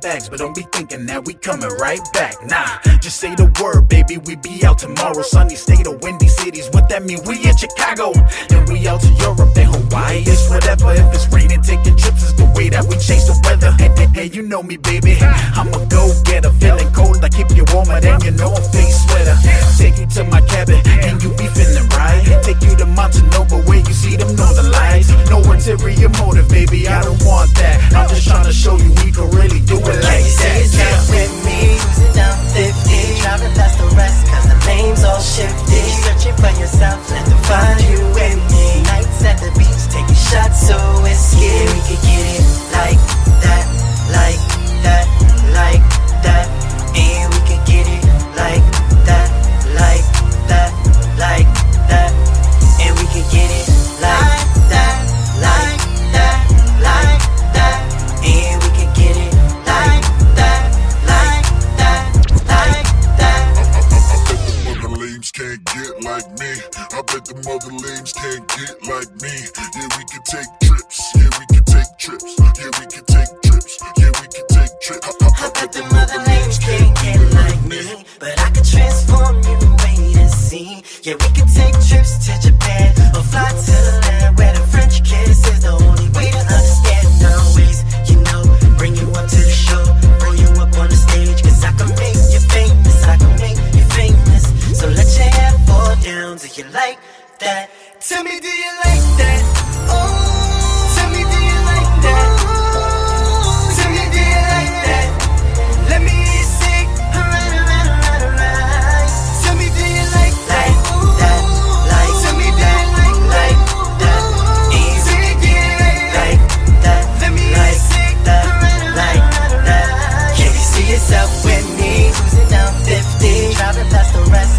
bags, but don't be thinking that we coming right back. Nah, just say the word, baby. We be out tomorrow. Sunny state or windy cities. What that mean? We in Chicago. Then we out to Europe, then Hawaii. It's whatever. If it's raining, taking trips is the way that we chase the weather. Hey, hey, hey, you know me, baby. I'm a go getter. Feeling cold, I keep you warmer than your North Face sweater. Take you to my cabin, and you be feeling like me. I bet the mother lames can't get like me. Yeah, we can take trips. Yeah, we can take trips. Yeah, we can take trips. Yeah, we can take trips. I, I, I bet the mother names can't get like me, but I could transform you wait and see. Yeah, we can take trips to Japan you like that? Tell me, do you like that? Oh, tell me, do you like that? Tell me, do you like that? Let me. Tell me, do you like that? Like that, tell me like that. Like that, let me. Can you see yourself with me? 50, driving past the rest.